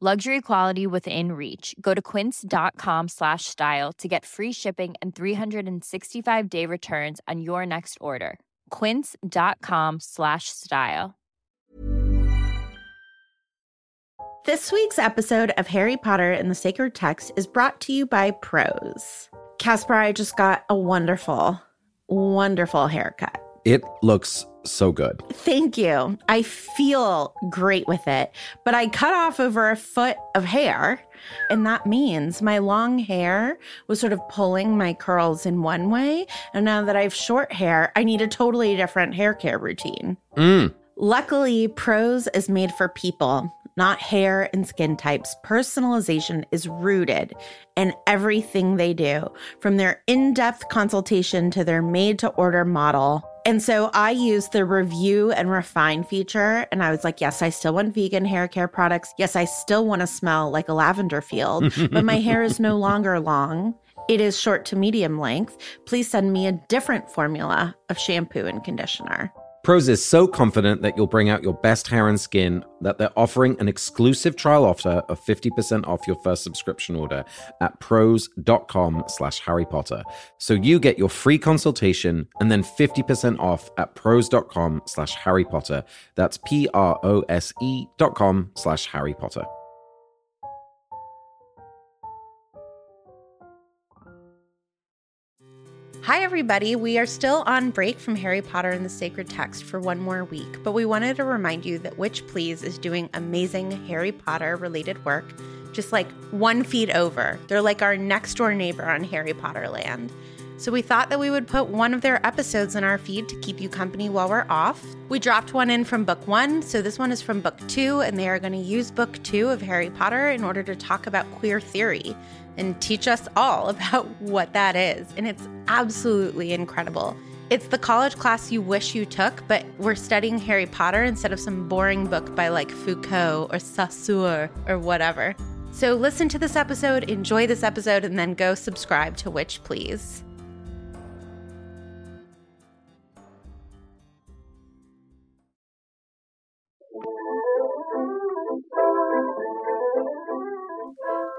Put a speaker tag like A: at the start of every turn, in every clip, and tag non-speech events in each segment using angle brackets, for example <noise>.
A: Luxury quality within reach. Go to quince.com slash style to get free shipping and 365 day returns on your next order. Quince.com slash style.
B: This week's episode of Harry Potter and the Sacred Text is brought to you by Prose. Casper, I just got a wonderful, wonderful haircut.
C: It looks so good.
B: Thank you. I feel great with it, but I cut off over a foot of hair. And that means my long hair was sort of pulling my curls in one way. And now that I have short hair, I need a totally different hair care routine.
C: Mm.
B: Luckily, Prose is made for people, not hair and skin types. Personalization is rooted in everything they do, from their in depth consultation to their made to order model. And so I used the review and refine feature, and I was like, yes, I still want vegan hair care products. Yes, I still want to smell like a lavender field, but my hair is no longer long. It is short to medium length. Please send me a different formula of shampoo and conditioner.
C: Prose is so confident that you'll bring out your best hair and skin that they're offering an exclusive trial offer of 50% off your first subscription order at prose.com slash Harry Potter. So you get your free consultation and then 50% off at prose.com slash Harry Potter. That's P-R-O-S-E dot com slash Harry Potter.
B: Hi, everybody. We are still on break from Harry Potter and the Sacred Text for one more week, but we wanted to remind you that Witch Please is doing amazing Harry Potter related work just like one feed over. They're like our next door neighbor on Harry Potter land. So we thought that we would put one of their episodes in our feed to keep you company while we're off. We dropped one in from book one, so this one is from book two, and they are going to use book two of Harry Potter in order to talk about queer theory and teach us all <laughs> about what that is. And it's absolutely incredible. It's the college class you wish you took, but we're studying Harry Potter instead of some boring book by like Foucault or Saussure or whatever. So listen to this episode, enjoy this episode, and then go subscribe to Witch Please.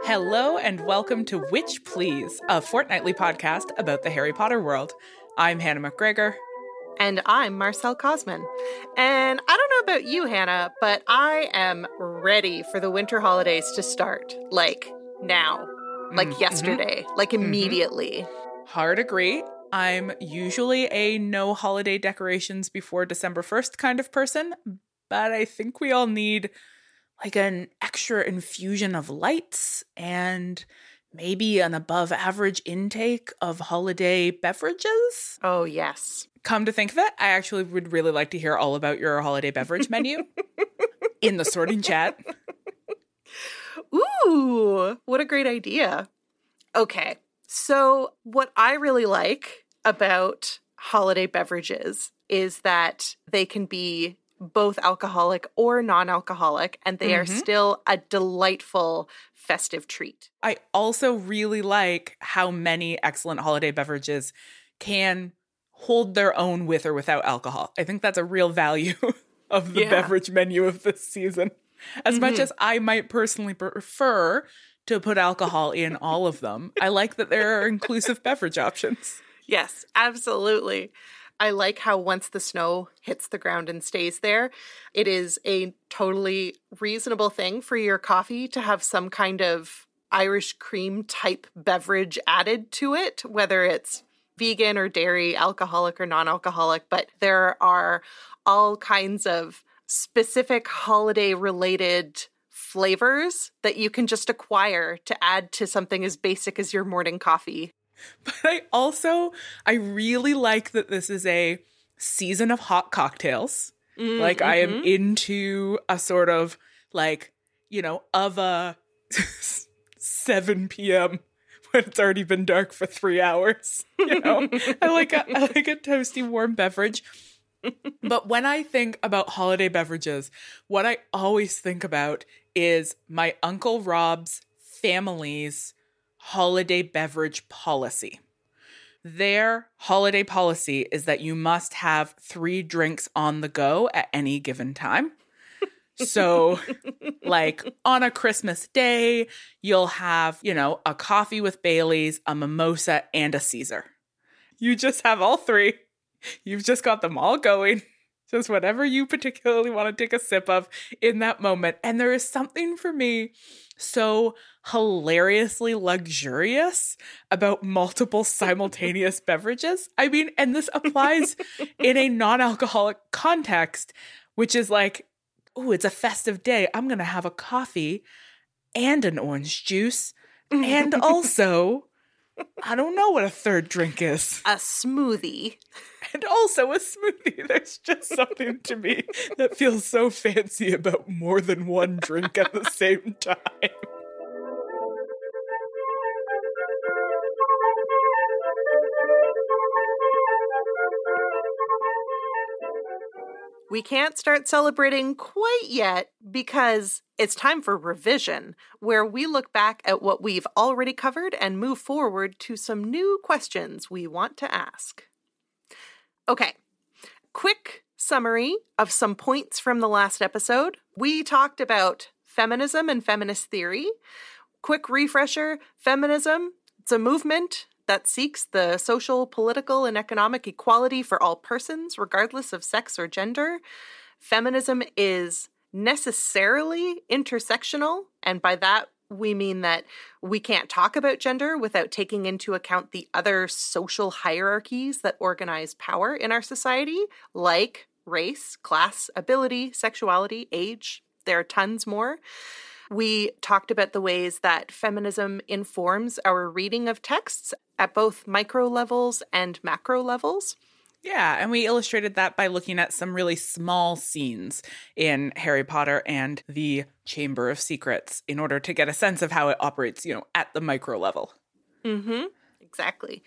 D: Hello and welcome to Witch Please, a fortnightly podcast about the Harry Potter world. I'm Hannah McGregor.
E: And I'm Marcelle Kosman. And I don't know about you, Hannah, but I am ready for the winter holidays to start. Like now, like
D: Mm,
E: yesterday, like immediately.
D: Hard agree. I'm usually a no holiday decorations before December 1st kind of person, but I think we all need like an extra infusion of lights and maybe an above average intake of holiday beverages.
E: Oh, yes.
D: Come to think of it, I actually would really like to hear all about your holiday beverage menu <laughs> in the sorting chat.
E: Ooh, what a great idea. Okay, so what I really like about holiday beverages is that they can be both alcoholic or non alcoholic, and they are
D: Mhm.
E: still a delightful festive treat.
D: I also really like how many excellent holiday beverages can hold their own with or without alcohol. I think that's a real value <laughs> of the
E: Yeah.
D: beverage menu of this season. As much
E: Mhm.
D: as I might personally prefer to put alcohol in all of them, I like that there are inclusive beverage options.
E: Yes, absolutely. I like how once the snow hits the ground and stays there, it is a totally reasonable thing for your coffee to have some kind of Irish cream type beverage added to it, whether it's vegan or dairy, alcoholic or non alcoholic, but there are all kinds of specific holiday related flavors that you can just acquire to add to something as basic as your morning coffee. <laughs>
D: But I also I really like that this is a season of hot cocktails. Mm, like I am mm-hmm. into a sort of like, you know, of a <laughs> 7 p.m. when it's already been dark for three hours. <laughs> You know, I like a, I like a toasty warm beverage. but when I think about holiday beverages, what I always think about is my Uncle Rob's family's holiday beverage policy. Their holiday policy is that you must have three drinks on the go at any given time. So, <laughs> like on a Christmas day, you'll have, you know, a coffee with Bailey's, a mimosa, and a Caesar. You just have all three. You've just got them all going. Just whatever you particularly want to take a sip of in that moment. And there is something for me so hilariously luxurious about multiple <laughs> simultaneous beverages. I mean, and this applies in a non alcoholic context, which is like oh, it's a festive day. I'm going to have a coffee and an orange juice. And <laughs> also, I don't know what a third drink is.
E: A smoothie.
D: And also a smoothie. There's just something to me that feels so fancy about more than one drink at the same time.
E: We can't start celebrating quite yet because it's time for revision, where we look back at what we've already covered and move forward to some new questions we want to ask. Okay, quick summary of some points from the last episode. We talked about feminism and feminist theory. Quick refresher feminism, it's a movement that seeks the social, political, and economic equality for all persons, regardless of sex or gender. Feminism is necessarily intersectional, and by that we mean that we can't talk about gender without taking into account the other social hierarchies that organize power in our society, like race, class, ability, sexuality, age. There are tons more. We talked about the ways that feminism informs our reading of texts at both micro levels and macro levels.
D: Yeah, and we illustrated that by looking at some really small scenes in Harry Potter and the Chamber of Secrets in order to get a sense of how it operates, you know, at the micro level.
E: Mhm. Exactly.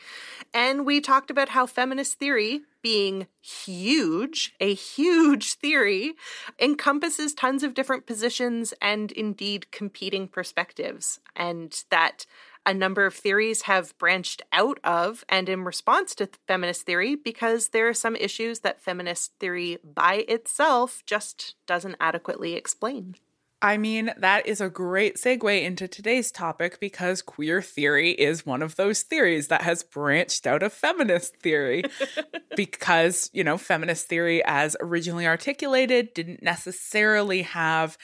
E: And we talked about how feminist theory, being huge, a huge theory, encompasses tons of different positions and indeed competing perspectives. And that a number of theories have branched out of and in response to feminist theory because there are some issues that feminist theory by itself just doesn't adequately explain.
D: I mean, that is a great segue into today's topic because queer theory is one of those theories that has branched out of feminist theory. <laughs> because, you know, feminist theory, as originally articulated, didn't necessarily have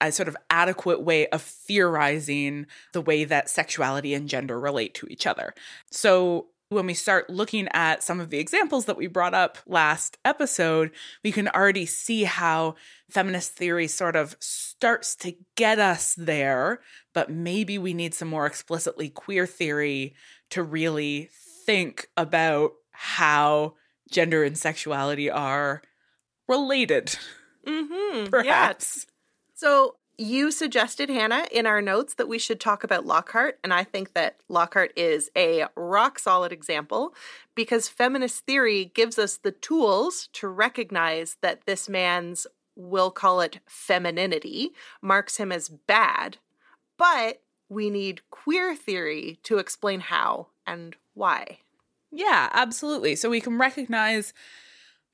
D: a sort of adequate way of theorizing the way that sexuality and gender relate to each other. So, when we start looking at some of the examples that we brought up last episode, we can already see how feminist theory sort of starts to get us there, but maybe we need some more explicitly queer theory to really think about how gender and sexuality are related.
E: Mm-hmm. <laughs>
D: Perhaps.
E: Yeah. So you suggested, Hannah, in our notes that we should talk about Lockhart, and I think that Lockhart is a rock solid example because feminist theory gives us the tools to recognize that this man's, we'll call it femininity, marks him as bad, but we need queer theory to explain how and why.
D: Yeah, absolutely. So we can recognize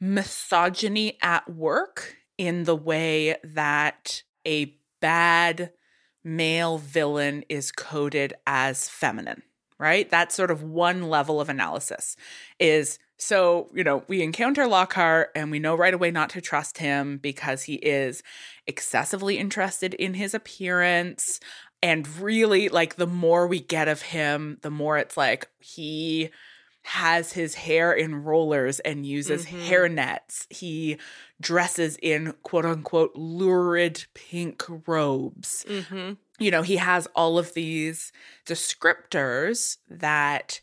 D: misogyny at work in the way that a bad male villain is coded as feminine, right? That's sort of one level of analysis is so, you know, we encounter Lockhart and we know right away not to trust him because he is excessively interested in his appearance. And really, like, the more we get of him, the more it's like he has his hair in rollers and uses
E: Mhm.
D: hair nets. He dresses in quote unquote lurid pink robes.
E: Mm-hmm.
D: You know, he has all of these descriptors that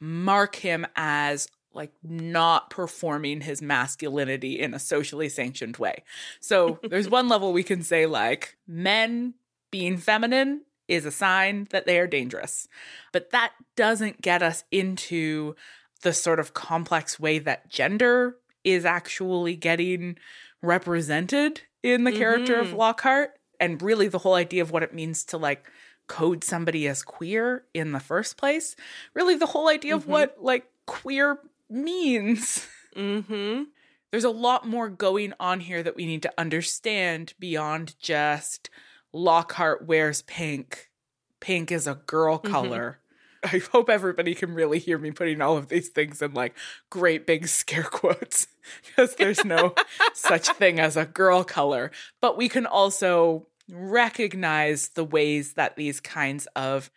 D: mark him as like not performing his masculinity in a socially sanctioned way. So there's <laughs> one level we can say like men being feminine is a sign that they are dangerous. But that doesn't get us into the sort of complex way that gender is actually getting represented in the character of
E: Mhm.
D: Lockhart and really the whole idea of what it means to like code somebody as queer in the first place. Really the whole idea of
E: Mhm.
D: what like queer means.
E: Mm-hmm.
D: There's a lot more going on here that we need to understand beyond just Lockhart wears pink. Pink is a girl
E: Mhm.
D: color. I hope everybody can really hear me putting all of these things in like great big scare <laughs> quotes because there's no <laughs> such thing as a girl color. But we can also recognize the ways that these kinds of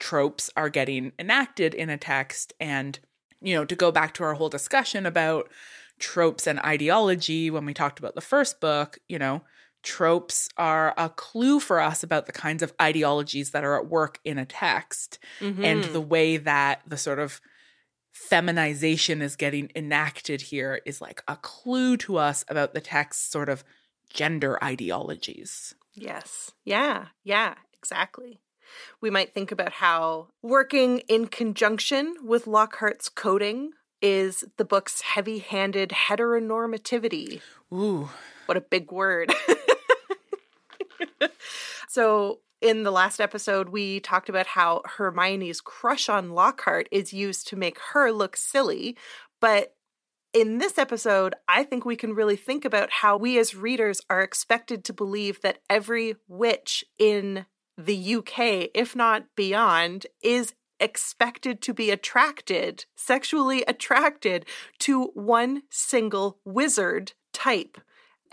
D: tropes are getting enacted in a text. And, you know, to go back to our whole discussion about tropes and ideology when we talked about the first book, you know, tropes are a clue for us about the kinds of ideologies that are at work in a text
E: Mm-hmm.
D: and the way that the sort of feminization is getting enacted here is like a clue to us about the text's sort of gender ideologies.
E: Yes. Yeah. Yeah. Exactly. We might think about how working in conjunction with Lockhart's coding is the book's heavy handed heteronormativity.
D: Ooh.
E: What a big word. <laughs> <laughs> so, in the last episode, we talked about how Hermione's crush on Lockhart is used to make her look silly. But in this episode, I think we can really think about how we as readers are expected to believe that every witch in the UK, if not beyond, is expected to be attracted, sexually attracted to one single wizard type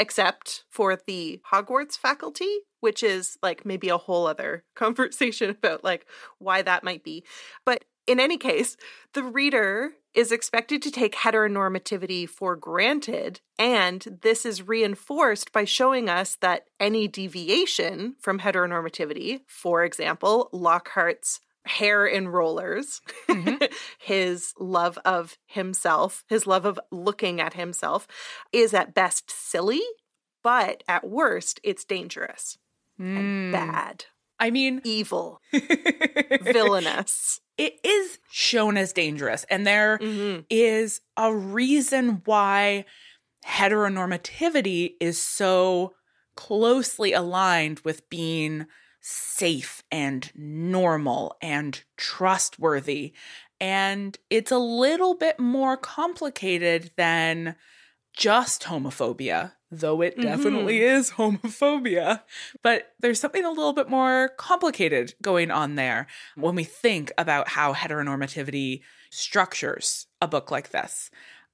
E: except for the Hogwarts faculty, which is like maybe a whole other <laughs> conversation about like why that might be. But in any case, the reader is expected to take heteronormativity for granted, and this is reinforced by showing us that any deviation from heteronormativity, for example, Lockhart's hair in rollers, <laughs> his love of himself, his love of looking at himself, is at best silly, but at worst, it's dangerous and
D: Mm.
E: bad,
D: I mean,
E: evil, <laughs> villainous.
D: it is shown as dangerous, and there is
E: Mhm.
D: a reason why heteronormativity is so closely aligned with being safe and normal and trustworthy. And it's a little bit more complicated than just homophobia, though it mm-hmm. definitely is <laughs> homophobia. But there's something a little bit more complicated going on there when we think about how heteronormativity structures a book like this.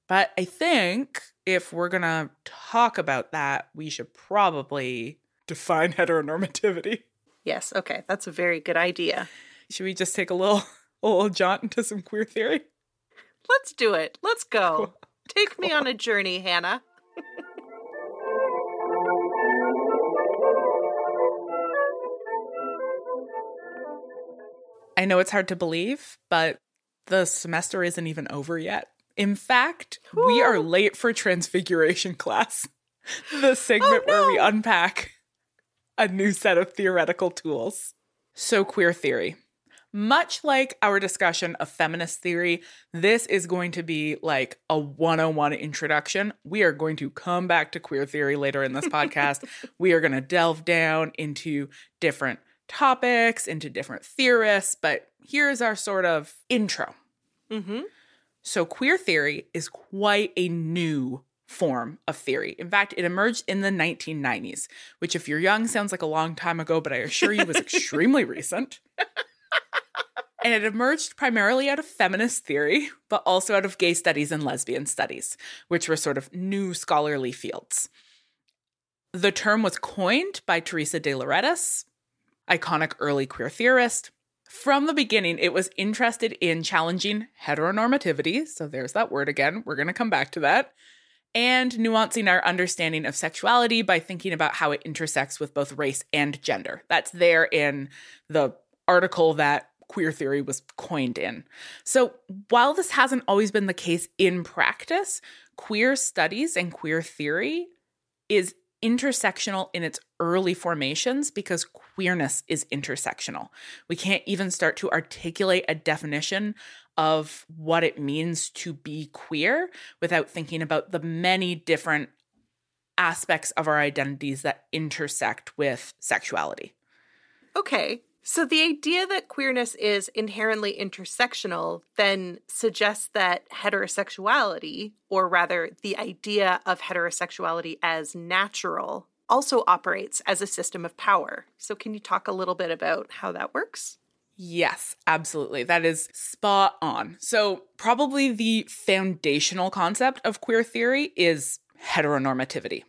D: But I think if we're going to talk about that, we should probably define heteronormativity.
E: Yes, okay, that's a very good idea.
D: Should we just take a little, <laughs> a little jaunt into some queer theory?
E: Let's do it. Let's go.
D: Cool.
E: Take me on a journey, Hannah.
D: I know it's hard to believe, but the semester isn't even over yet. In fact, we are late for transfiguration class, <laughs> the segment oh, where we unpack a new set of theoretical tools. So, queer theory. Much like our discussion of feminist theory, this is going to be like a 101 introduction. We are going to come back to queer theory later in this <laughs> podcast. we are going to delve down into different topics, into different theorists, but here's our sort of intro.
E: Mm-hmm.
D: So, queer theory is quite a new form of theory. In fact, it emerged in the 1990s, which, if you're young, sounds like a long time ago, but I assure you was extremely recent. <laughs> And it emerged primarily out of feminist theory, but also out of gay studies and lesbian studies, which were sort of new scholarly fields. The term was coined by Teresa de Lauretis. iconic early queer theorist. From the beginning, it was interested in challenging heteronormativity. So there's that word again. We're going to come back to that. And nuancing our understanding of sexuality by thinking about how it intersects with both race and gender. That's there in the article that queer theory was coined in. So while this hasn't always been the case in practice, queer studies and queer theory is intersectional in its early formations because queerness is intersectional. We can't even start to articulate a definition of what it means to be queer without thinking about the many different aspects of our identities that intersect with sexuality.
E: Okay. So the idea that queerness is inherently intersectional then suggests that heterosexuality, or rather the idea of heterosexuality as natural, also operates as a system of power. So can you talk a little bit about how that works?
D: Yes, absolutely. That is spot on. So, probably the foundational concept of queer theory is heteronormativity.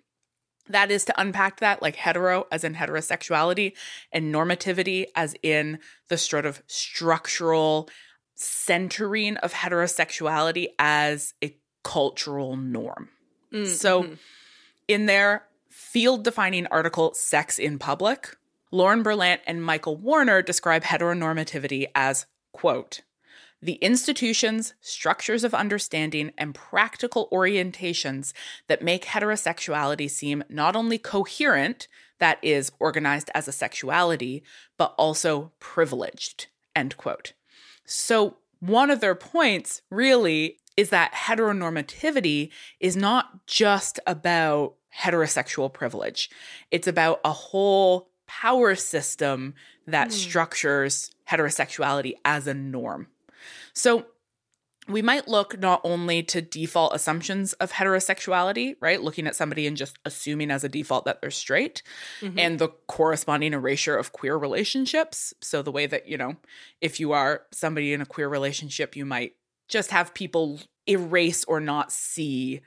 D: That is to unpack that like hetero as in heterosexuality and normativity as in the sort of structural centering of heterosexuality as a cultural norm. Mm-hmm. So in their field defining article, Sex in Public, Lauren Berlant and Michael Warner describe heteronormativity as, quote, the institutions, structures of understanding, and practical orientations that make heterosexuality seem not only coherent, that is, organized as a sexuality, but also privileged. End quote. So, one of their points really is that heteronormativity is not just about heterosexual privilege, it's about a whole power system that mm. structures heterosexuality as a norm. So we might look not only to default assumptions of heterosexuality, right? Looking at somebody and just assuming as a default that they're straight, mm-hmm. and the corresponding erasure of queer relationships. So, the way that, you know, if you are somebody in a queer relationship, you might just have people erase or not see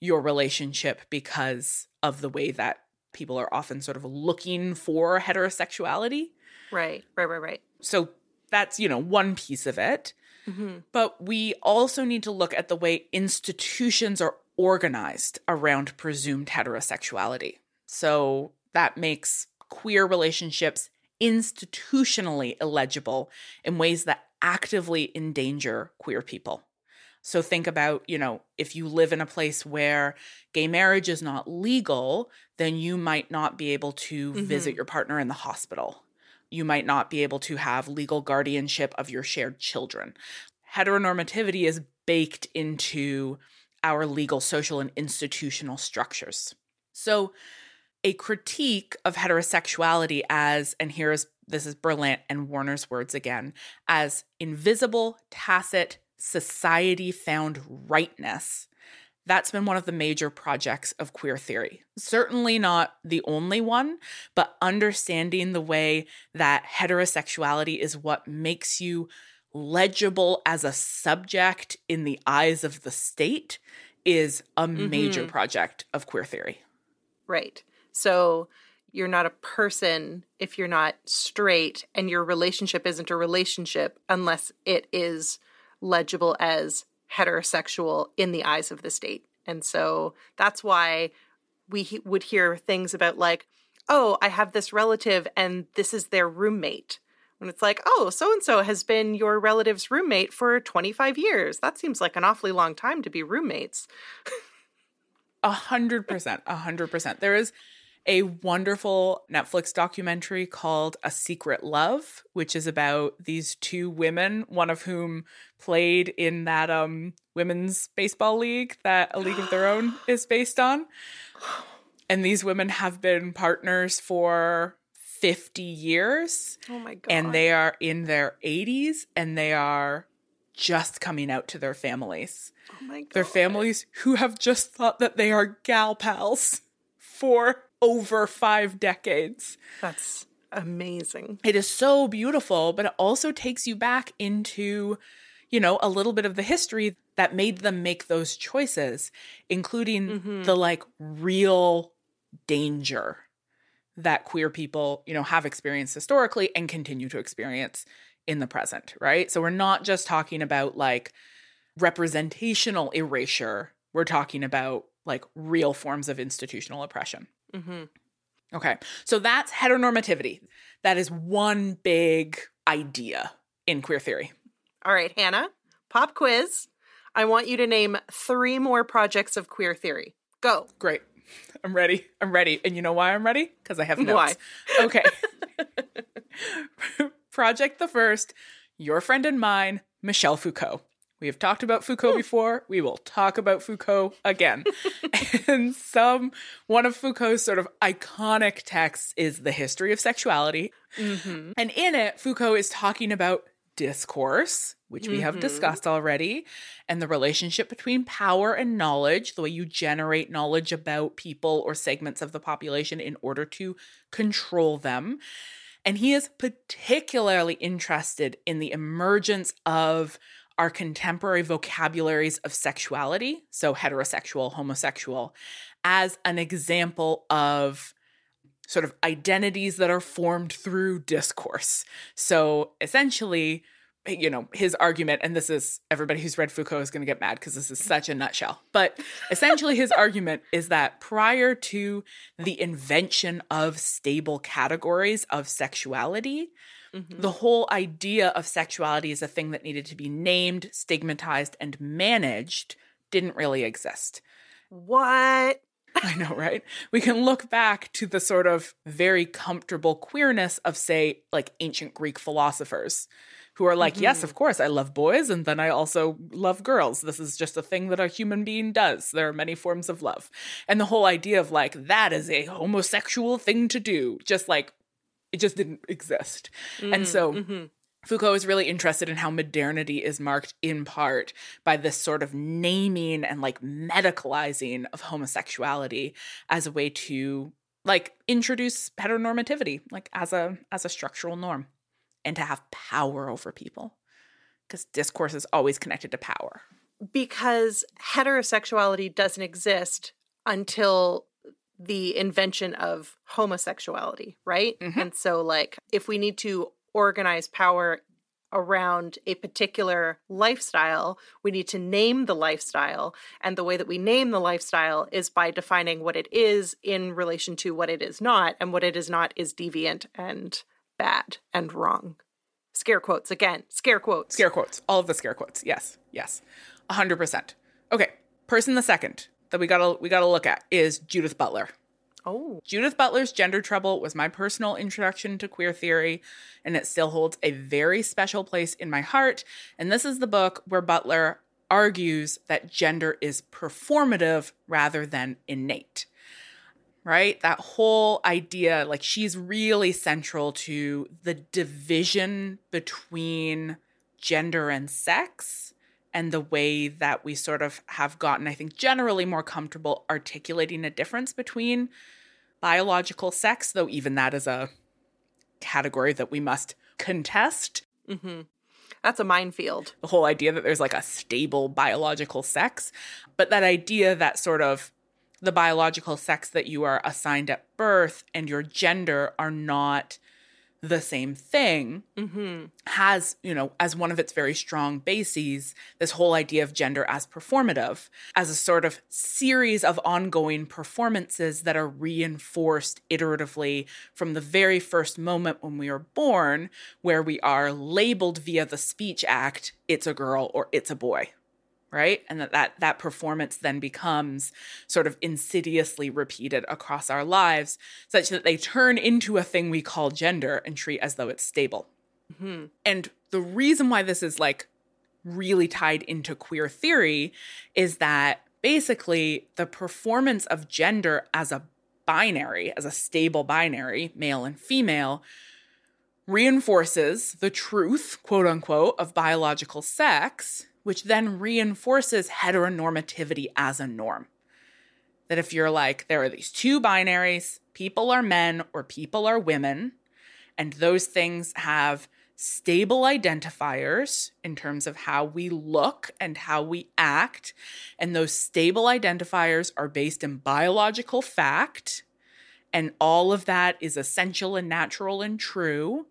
D: your relationship because of the way that people are often sort of looking for heterosexuality.
E: Right, right, right, right.
D: So, that's, you know, one piece of it. Mm-hmm. But we also need to look at the way institutions are organized around presumed heterosexuality. So that makes queer relationships institutionally illegible in ways that actively endanger queer people. So think about, you know, if you live in a place where gay marriage is not legal, then you might not be able to mm-hmm. visit your partner in the hospital you might not be able to have legal guardianship of your shared children. Heteronormativity is baked into our legal, social, and institutional structures. So, a critique of heterosexuality as, and here's this is Berlant and Warner's words again, as invisible, tacit, society found rightness that's been one of the major projects of queer theory. Certainly not the only one, but understanding the way that heterosexuality is what makes you legible as a subject in the eyes of the state is a mm-hmm. major project of queer theory.
E: Right. So you're not a person if you're not straight, and your relationship isn't a relationship unless it is legible as heterosexual in the eyes of the state. And so that's why we he- would hear things about, like, oh, I have this relative and this is their roommate. And it's like, oh, so and so has been your relative's roommate for 25 years. That seems like an awfully long time to be roommates. <laughs>
D: A hundred percent. A hundred percent. There is a wonderful Netflix documentary called A Secret Love, which is about these two women, one of whom played in that um women's baseball league that A League of Their Own <gasps> is based on. And these women have been partners for 50 years.
E: Oh my god.
D: And they are in their 80s and they are just coming out to their families.
E: Oh my god.
D: Their families who have just thought that they are gal pals <laughs> for over five decades.
E: That's amazing.
D: It is so beautiful, but it also takes you back into, you know, a little bit of the history that made them make those choices, including mm-hmm. the like real danger that queer people, you know, have experienced historically and continue to experience in the present, right? So we're not just talking about like representational erasure, we're talking about like real forms of institutional oppression.
E: Mm-hmm.
D: Okay. So that's heteronormativity. That is one big idea in queer theory.
E: All right, Hannah, pop quiz. I want you to name three more projects of queer theory. Go.
D: Great. I'm ready. I'm ready. And you know why I'm ready? Because I have notes.
E: Why?
D: Okay. <laughs> Project the first, your friend and mine, Michel Foucault. We have talked about Foucault before. We will talk about Foucault again. <laughs> and some one of Foucault's sort of iconic texts is The History of Sexuality.
E: Mm-hmm.
D: And in it, Foucault is talking about discourse, which we have
E: Mhm.
D: discussed already, and the relationship between power and knowledge, the way you generate knowledge about people or segments of the population in order to control them. And he is particularly interested in the emergence of our contemporary vocabularies of sexuality, so heterosexual, homosexual, as an example of sort of identities that are formed through discourse. So essentially, you know, his argument, and this is everybody who's read Foucault is going to get mad because this is such a nutshell. But essentially, his argument is that prior to the invention of stable categories of sexuality,
E: Mhm.
D: the whole idea of sexuality as a thing that needed to be named, stigmatized, and managed didn't really exist.
E: What? <laughs>
D: I know, right? We can look back to the sort of very comfortable queerness of, say, like ancient Greek philosophers who are like, yes, of course, I love boys, and then I also love girls. This is just a thing that a human being does. There are many forms of love. And the whole idea of like, that is a homosexual thing to do, just like, it just didn't exist. And so,
E: Mhm.
D: Foucault is really interested in how modernity is marked in part by this sort of naming and like medicalizing of homosexuality as a way to like introduce heteronormativity like as a as a structural norm and to have power over people because discourse is always connected to power.
E: because heterosexuality doesn't exist until the invention of homosexuality, right?
D: Mhm.
E: And so, like, if we need to organize power around a particular lifestyle, we need to name the lifestyle. And the way that we name the lifestyle is by defining what it is in relation to what it is not. And what it is not is deviant and bad and wrong. Scare quotes again, scare quotes.
D: Scare quotes, all of the scare quotes. Yes, yes, a hundred percent. Okay, person the second that we gotta we gotta look at is Judith Butler.
E: Oh,
D: Judith Butler's Gender Trouble was my personal introduction to queer theory, and it still holds a very special place in my heart. And this is the book where Butler argues that gender is performative rather than innate. Right? That whole idea, like, she's really central to the division between gender and sex and the way that we sort of have gotten, I think, generally more comfortable articulating a difference between biological sex, though even that is a category that we must contest.
E: hmm That's a minefield.
D: The whole idea that there's like a stable biological sex, but that idea that sort of the biological sex that you are assigned at birth and your gender are not the same thing
E: hmm
D: has, you know, as one of its very strong bases, this whole idea of gender as performative, as a sort of series of ongoing performances that are reinforced iteratively from the very first moment when we are born, where we are labeled via the speech act, it's a girl or it's a boy. Right. And that, that that performance then becomes sort of insidiously repeated across our lives, such that they turn into a thing we call gender and treat as though it's stable.
E: hmm
D: And the reason why this is like really tied into queer theory is that basically the performance of gender as a binary, as a stable binary, male and female, reinforces the truth, quote unquote, of biological sex, which then reinforces heteronormativity as a norm. That if you're like, there are these two binaries, people are men or people are women, and those things have stable identifiers in terms of how we look and how we act. And those stable identifiers are based in biological fact. And all of that is essential and natural and true.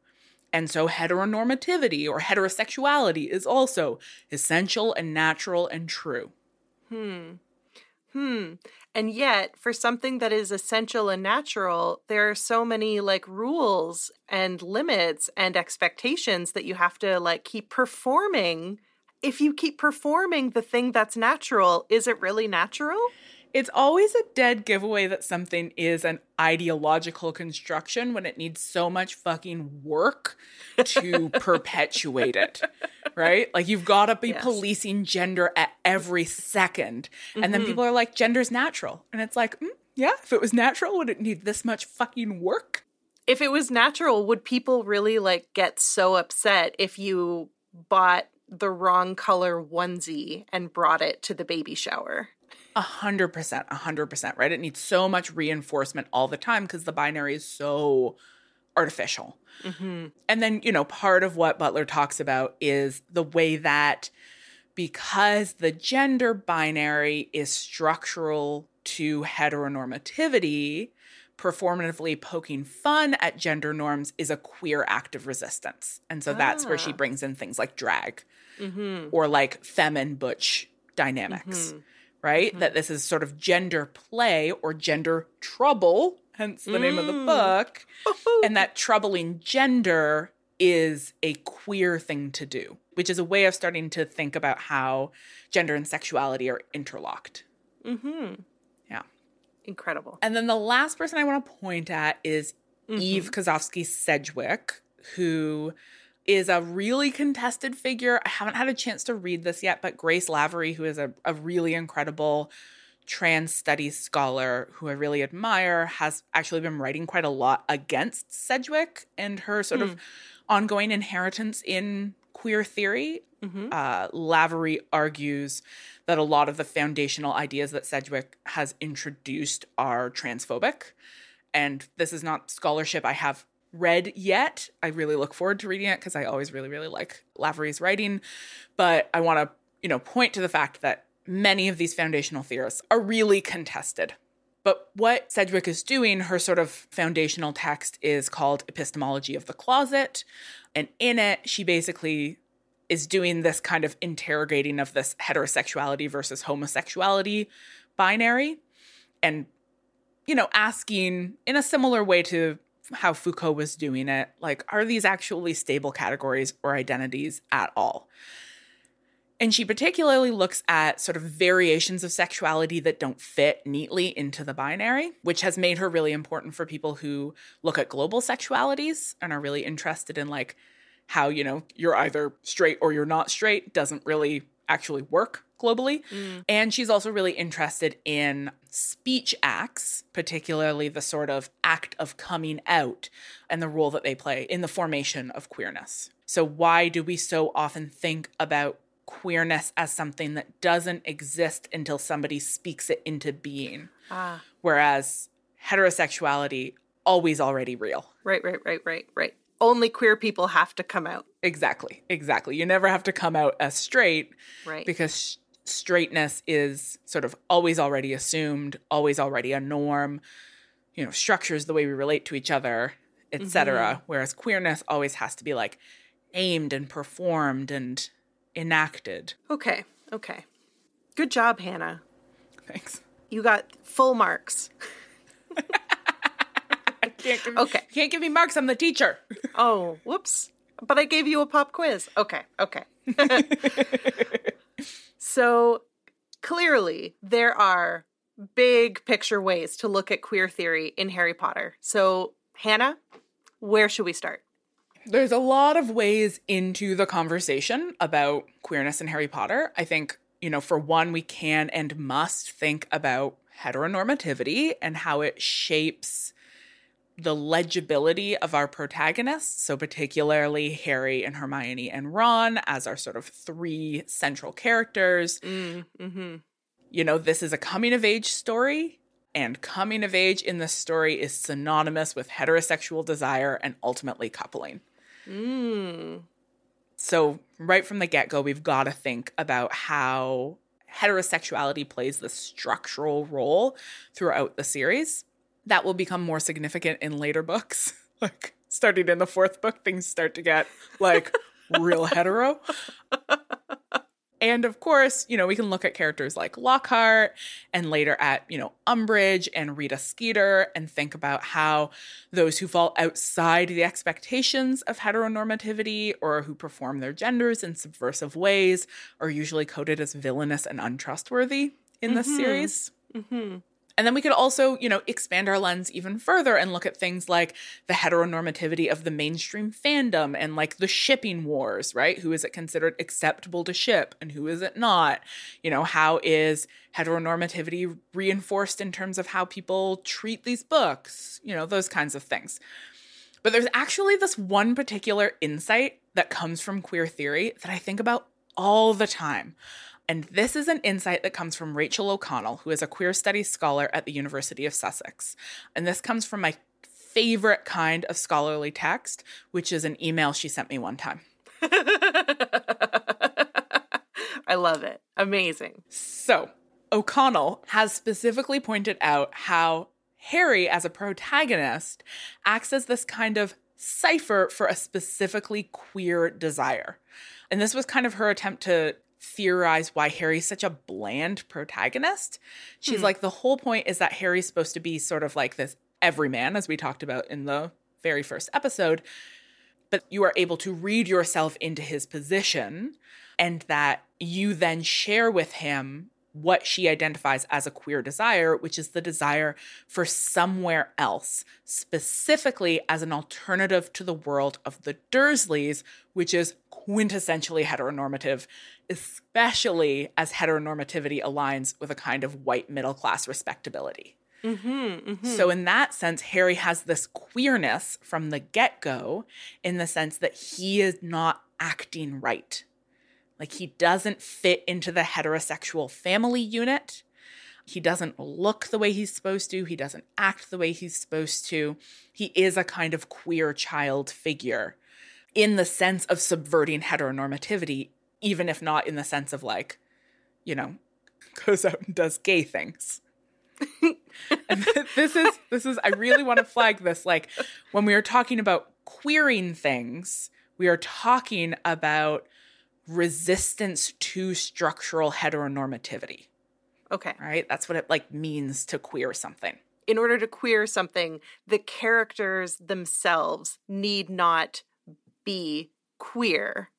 D: And so heteronormativity or heterosexuality is also essential and natural and true.
E: Hmm. Hmm. And yet, for something that is essential and natural, there are so many like rules and limits and expectations that you have to like keep performing. If you keep performing the thing that's natural, is it really natural?
D: It's always a dead giveaway that something is an ideological construction when it needs so much fucking work to <laughs> perpetuate it. Right? Like you've got to be
E: Yes.
D: policing gender at every 2nd And then
E: Mhm.
D: people are like, gender's natural. And it's like, mm, yeah, if it was natural, would it need this much fucking work?
E: If it was natural, would people really like get so upset if you bought the wrong color onesie and brought it to the baby shower?
D: A hundred percent, a hundred percent, right? It needs so much reinforcement all the time because the binary is so artificial.
E: Mm-hmm.
D: And then, you know, part of what Butler talks about is the way that because the gender binary is structural to heteronormativity, performatively poking fun at gender norms is a queer act of resistance. And so that's where she
E: Ah.
D: brings in things like drag
E: Mm-hmm.
D: or like femme and butch dynamics,
E: Mhm.
D: Right?
E: Mhm.
D: That this is sort of gender play or gender trouble, hence the name of the
E: Mm.
D: book, and that troubling gender is a queer thing to do, which is a way of starting to think about how gender and sexuality are interlocked.
E: Mm-hmm.
D: Yeah.
E: Incredible.
D: And then the last person I want to point at is
E: Mm-hmm.
D: Eve Kosofsky Sedgwick, who is a really contested figure. I haven't had a chance to read this yet, but Grace Lavery, who is a, a really incredible trans studies scholar who I really admire, has actually been writing quite a lot against Sedgwick and her sort of ongoing inheritance in queer theory.
E: Mm-hmm.
D: Uh, Lavery argues that a lot of the foundational ideas that Sedgwick has introduced are transphobic. And this is not scholarship I have read yet. I really look forward to reading it because I always really, really like Lavery's writing. But I want to, you know, point to the fact that many of these foundational theorists are really contested. But what Sedgwick is doing, her sort of foundational text is called Epistemology of the Closet. And in it, she basically is doing this kind of interrogating of this heterosexuality versus homosexuality binary and you know asking in a similar way to how Foucault was doing it like are these actually stable categories or identities at all and she particularly looks at sort of variations of sexuality that don't fit neatly into the binary, which has made her really important for people who look at global sexualities and are really interested in like how, you know, you're either straight or you're not straight doesn't really actually work globally. Mm. And she's also really interested in speech acts, particularly the sort of act of coming out and the role that they play in the formation of queerness. So, why do we so often think about queerness as something that doesn't exist until somebody speaks it into being?
E: Ah,
D: Whereas heterosexuality, always already real.
E: right, right, right, right, right. Only queer people have to come out.
D: Exactly, exactly. You never have to come out as straight
E: Right.
D: because straightness is sort of always already assumed, always already a norm, you know, structures the way we relate to each other, etc. Mm-hmm. Whereas queerness always has to be like aimed and performed and enacted.
E: okay. Okay. Good job, Hannah.
D: Thanks.
E: You got full marks. <laughs>
D: I can't give,
E: Okay.
D: you can't give me marks. I'm the teacher.
E: Oh, whoops. But I gave you a pop quiz. Okay, okay. <laughs> so clearly, there are big picture ways to look at queer theory in Harry Potter. So, Hannah, where should we start?
D: There's a lot of ways into the conversation about queerness in Harry Potter. I think, you know, for one, we can and must think about heteronormativity and how it shapes the legibility of our protagonists. So, particularly Harry and Hermione and Ron as our sort of three central characters.
E: Mm-hmm.
D: You know, this is a coming of age story, and coming of age in this story is synonymous with heterosexual desire and ultimately coupling.
E: Mm.
D: So, right from the get go, we've got to think about how heterosexuality plays the structural role throughout the series. That will become more significant in later books. <laughs> like starting in the fourth book, things start to get like real <laughs> hetero. And of course, you know, we can look at characters like Lockhart and later at, you know, Umbridge and Rita Skeeter and think about how those who fall outside the expectations of heteronormativity or who perform their genders in subversive ways are usually coded as villainous and untrustworthy in this mm-hmm. series. Mm-hmm. And then we could also, you know, expand our lens even further and look at things like the heteronormativity of the mainstream fandom and like the shipping wars, right? Who is it considered acceptable to ship and who is it not? You know, how is heteronormativity reinforced in terms of how people treat these books? You know, those kinds of things. But there's actually this one particular insight that comes from queer theory that I think about all the time. And this is an insight that comes from Rachel O'Connell, who is a queer studies scholar at the University of Sussex. And this comes from my favorite kind of scholarly text, which is an email she sent me one time. <laughs>
E: I love it. Amazing.
D: So, O'Connell has specifically pointed out how Harry, as a protagonist, acts as this kind of cipher for a specifically queer desire. And this was kind of her attempt to theorize why Harry's such a bland protagonist. She's hmm. like, the whole point is that Harry's supposed to be sort of like this everyman, as we talked about in the very first episode, but you are able to read yourself into his position and that you then share with him what she identifies as a queer desire, which is the desire for somewhere else, specifically as an alternative to the world of the Dursleys, which is quintessentially heteronormative, especially as heteronormativity aligns with a kind of white middle class respectability. Mm-hmm, mm-hmm. So, in that sense, Harry has this queerness from the get go, in the sense that he is not acting right. Like, he doesn't fit into the heterosexual family unit. He doesn't look the way he's supposed to. He doesn't act the way he's supposed to. He is a kind of queer child figure in the sense of subverting heteronormativity, even if not in the sense of like, you know, goes out and does gay things. <laughs> and this is this is I really want to flag this like when we are talking about queering things, we are talking about resistance to structural heteronormativity.
E: Okay.
D: Right? That's what it like means to queer something.
E: In order to queer something, the characters themselves need not be queer.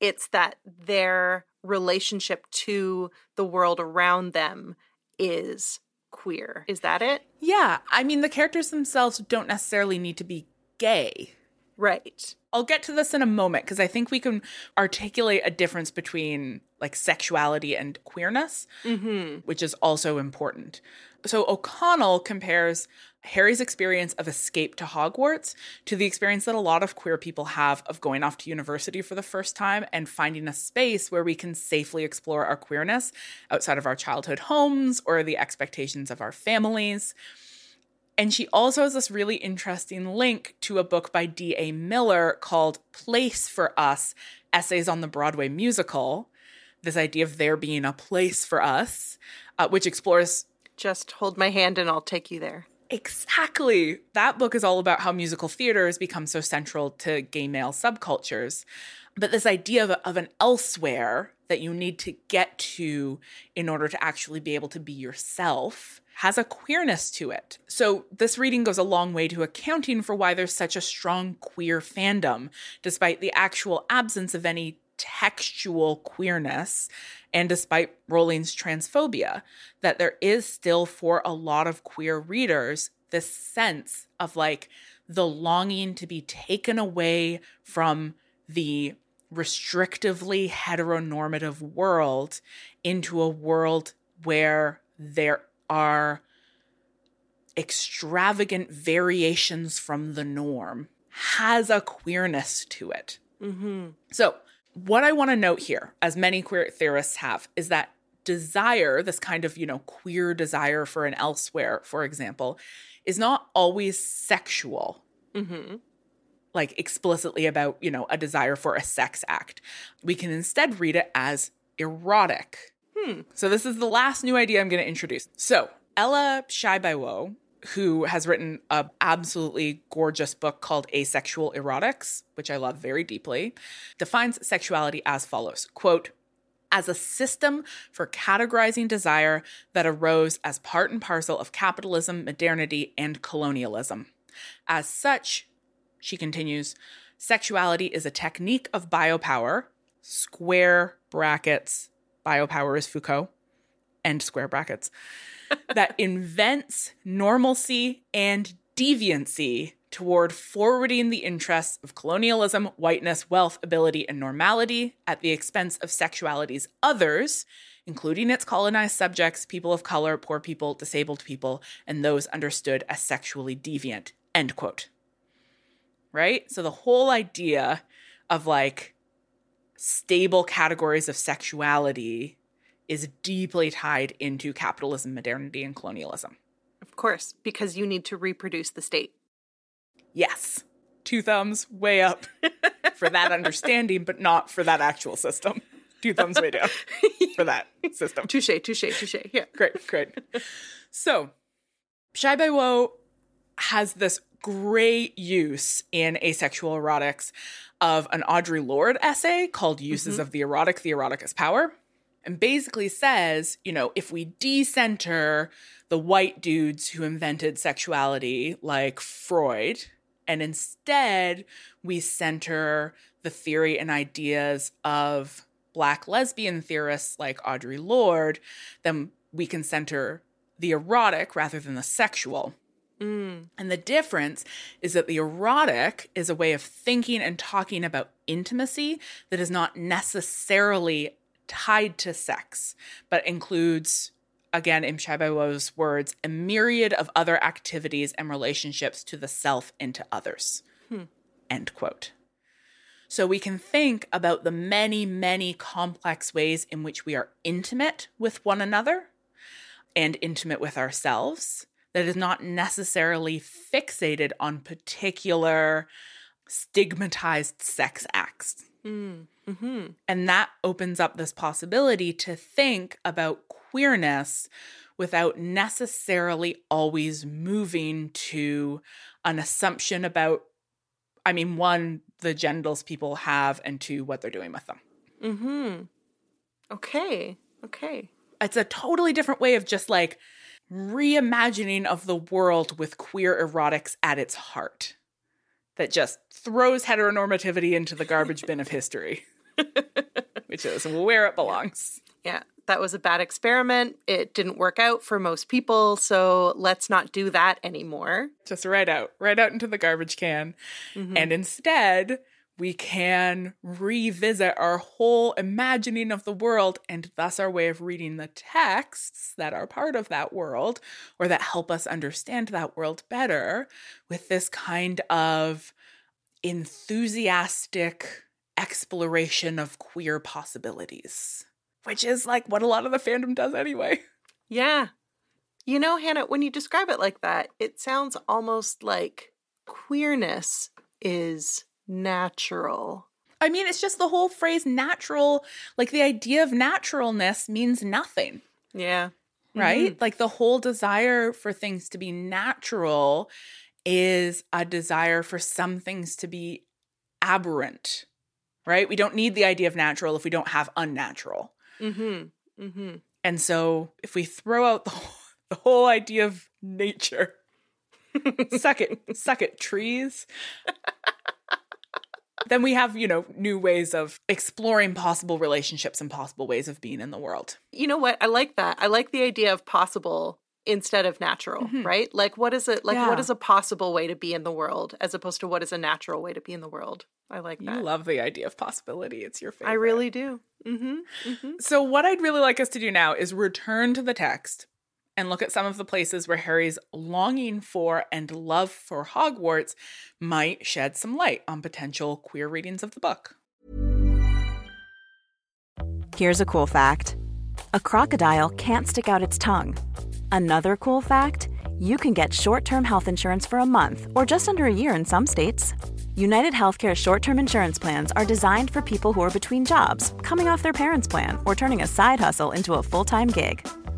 E: It's that their relationship to the world around them is queer. Is that it?
D: Yeah. I mean, the characters themselves don't necessarily need to be gay.
E: Right.
D: I'll get to this in a moment because I think we can articulate a difference between like sexuality and queerness, mm-hmm. which is also important. So O'Connell compares Harry's experience of escape to Hogwarts to the experience that a lot of queer people have of going off to university for the first time and finding a space where we can safely explore our queerness outside of our childhood homes or the expectations of our families. And she also has this really interesting link to a book by D.A. Miller called Place for Us Essays on the Broadway Musical. This idea of there being a place for us, uh, which explores.
E: Just hold my hand and I'll take you there.
D: Exactly. That book is all about how musical theater has become so central to gay male subcultures. But this idea of, of an elsewhere that you need to get to in order to actually be able to be yourself has a queerness to it. So, this reading goes a long way to accounting for why there's such a strong queer fandom, despite the actual absence of any textual queerness and despite Rowling's transphobia, that there is still for a lot of queer readers this sense of like the longing to be taken away from the restrictively heteronormative world into a world where there are extravagant variations from the norm has a queerness to it. Mm-hmm. So, what I want to note here, as many queer theorists have, is that desire, this kind of, you know, queer desire for an elsewhere, for example, is not always sexual. Mm-hmm. Like explicitly about, you know, a desire for a sex act. We can instead read it as erotic. Hmm. So this is the last new idea I'm going to introduce. So Ela Przybylo who has written a absolutely gorgeous book called Asexual Erotics, which I love very deeply, defines sexuality as follows. Quote, as a system for categorizing desire that arose as part and parcel of capitalism, modernity, and colonialism. As such, she continues, sexuality is a technique of biopower, square brackets, biopower is Foucault, end square brackets, <laughs> that invents normalcy and deviancy toward forwarding the interests of colonialism, whiteness, wealth, ability, and normality at the expense of sexuality's others, including its colonized subjects, people of color, poor people, disabled people, and those understood as sexually deviant. End quote. Right? So the whole idea of like stable categories of sexuality is deeply tied into capitalism, modernity, and colonialism.
E: Of course, because you need to reproduce the state.
D: Yes. Two thumbs way up <laughs> for that understanding, but not for that actual system. Two thumbs way down <laughs> for that system.
E: Touche, touche, touche. Yeah.
D: Great, great. So, Przybylo has this great use in asexual erotics of an Audre Lorde essay called Uses mm-hmm. of the Erotic, the Erotic as Power and basically says, you know, if we decenter the white dudes who invented sexuality, like Freud, and instead we center the theory and ideas of black lesbian theorists like Audre Lorde, then we can center the erotic rather than the sexual. Mm. And the difference is that the erotic is a way of thinking and talking about intimacy that is not necessarily tied to sex, but includes, again, in words, a myriad of other activities and relationships to the self and to others. Hmm. End quote. So we can think about the many, many complex ways in which we are intimate with one another and intimate with ourselves that is not necessarily fixated on particular stigmatized sex acts. And that opens up this possibility to think about queerness without necessarily always moving to an assumption about, I mean, one, the genitals people have, and two, what they're doing with them.
E: Mm-hmm. Okay. Okay.
D: It's a totally different way of just like reimagining of the world with queer erotics at its heart that just throws heteronormativity into the garbage bin of history, <laughs> which is where it belongs.
E: Yeah. That was a bad experiment. It didn't work out for most people, so let's not do that anymore.
D: Just right out, right out into the garbage can. Mm-hmm. And instead, we can revisit our whole imagining of the world and thus our way of reading the texts that are part of that world or that help us understand that world better with this kind of enthusiastic exploration of queer possibilities, which is like what a lot of the fandom does anyway. <laughs>
E: Yeah. You know, Hannah, when you describe it like that, it sounds almost like queerness is natural.
D: I mean, it's just the whole phrase natural, like the idea of naturalness means nothing.
E: Yeah.
D: right? Like the whole desire for things to be natural is a desire for some things to be aberrant, right? We don't need the idea of natural if we don't have unnatural.
E: Mm-hmm. Mm-hmm.
D: And so if we throw out the whole, the whole idea of nature, <laughs> suck it, suck it, trees. Then we have, you know, new ways of exploring possible relationships and possible ways of being in the world.
E: You know what? I like that. I like the idea of possible instead of natural, right? Like what is it like
D: Yeah.
E: what is a possible way to be in the world as opposed to what is a natural way to be in the world? I like
D: You
E: that.
D: love the idea of possibility. It's your favorite.
E: I really do. Mm-hmm. Mm-hmm.
D: So, what I'd really like us to do now is return to the text and look at some of the places where Harry's longing for and love for Hogwarts might shed some light on potential queer readings of the book.
F: Here's a cool fact a crocodile can't stick out its tongue. Another cool fact you can get short term health insurance for a month or just under a year in some states. United Healthcare short term insurance plans are designed for people who are between jobs, coming off their parents' plan, or turning a side hustle into a full time gig.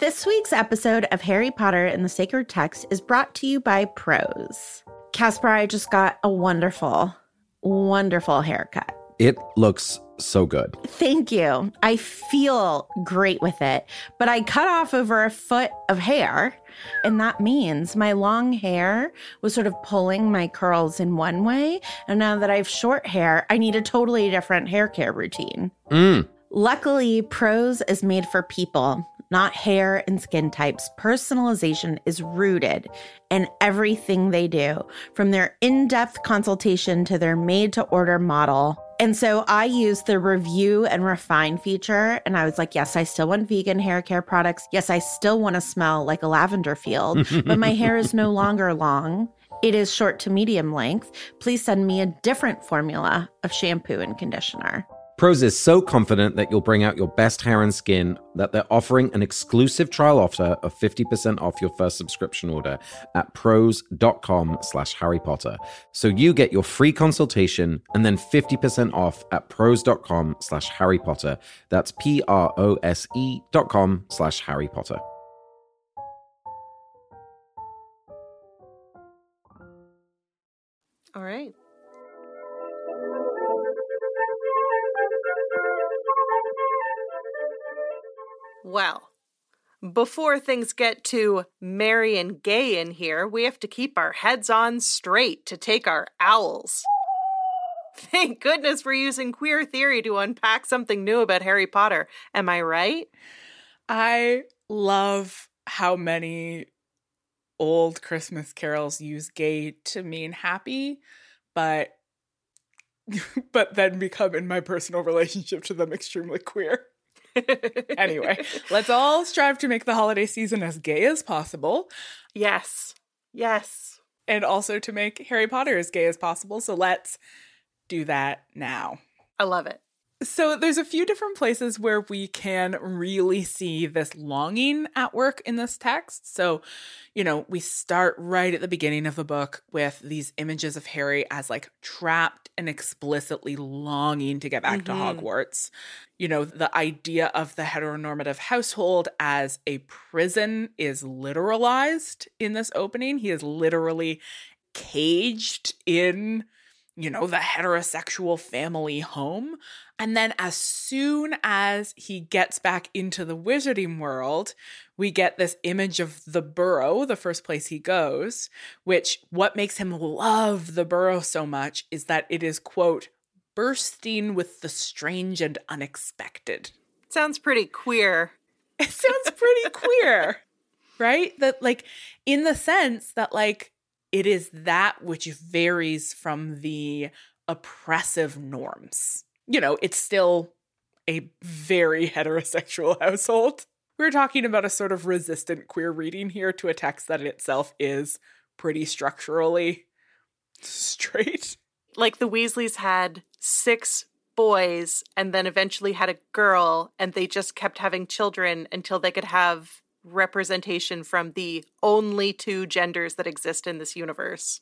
B: This week's episode of Harry Potter and the Sacred Text is brought to you by Prose. Casper, I just got a wonderful, wonderful haircut.
C: It looks so good.
B: Thank you. I feel great with it, but I cut off over a foot of hair. And that means my long hair was sort of pulling my curls in one way. And now that I have short hair, I need a totally different hair care routine.
C: Mm.
B: Luckily, Prose is made for people, not hair and skin types. Personalization is rooted in everything they do, from their in depth consultation to their made to order model. And so I used the review and refine feature, and I was like, yes, I still want vegan hair care products. Yes, I still want to smell like a lavender field, but my hair is no longer long. It is short to medium length. Please send me a different formula of shampoo and conditioner.
C: Prose is so confident that you'll bring out your best hair and skin that they're offering an exclusive trial offer of 50% off your first subscription order at prose.com slash Harry Potter. So you get your free consultation and then 50% off at prose.com slash Harry Potter. That's P-R-O-S-E dot com slash Harry Potter.
E: All right. Well, before things get too merry and gay in here, we have to keep our heads on straight to take our owls. <laughs> Thank goodness we're using queer theory to unpack something new about Harry Potter. Am I right?
D: I love how many old Christmas carols use gay to mean happy, but <laughs> but then become in my personal relationship to them extremely queer. Anyway, <laughs> let's all strive to make the holiday season as gay as possible.
E: Yes. Yes.
D: And also to make Harry Potter as gay as possible. So let's do that now.
E: I love it.
D: So there's a few different places where we can really see this longing at work in this text. So, you know, we start right at the beginning of the book with these images of Harry as like trapped and explicitly longing to get back
E: Mhm.
D: to Hogwarts. You know, the idea of the heteronormative household as a prison is literalized in this opening. He is literally caged in you know, the heterosexual family home. And then as soon as he gets back into the wizarding world, we get this image of the burrow, the first place he goes, which what makes him love the burrow so much is that it is, quote, bursting with the strange and unexpected.
E: Sounds pretty queer.
D: It sounds pretty queer, <laughs> right? That, like, in the sense that, like, it is that which varies from the oppressive norms. You know, it's still a very <laughs> heterosexual household. We're talking about a sort of resistant queer reading here to a text that in itself is pretty structurally straight.
E: Like the Weasleys had six boys and then eventually had a girl, and they just kept having children until they could have representation from the only two genders that exist in this universe.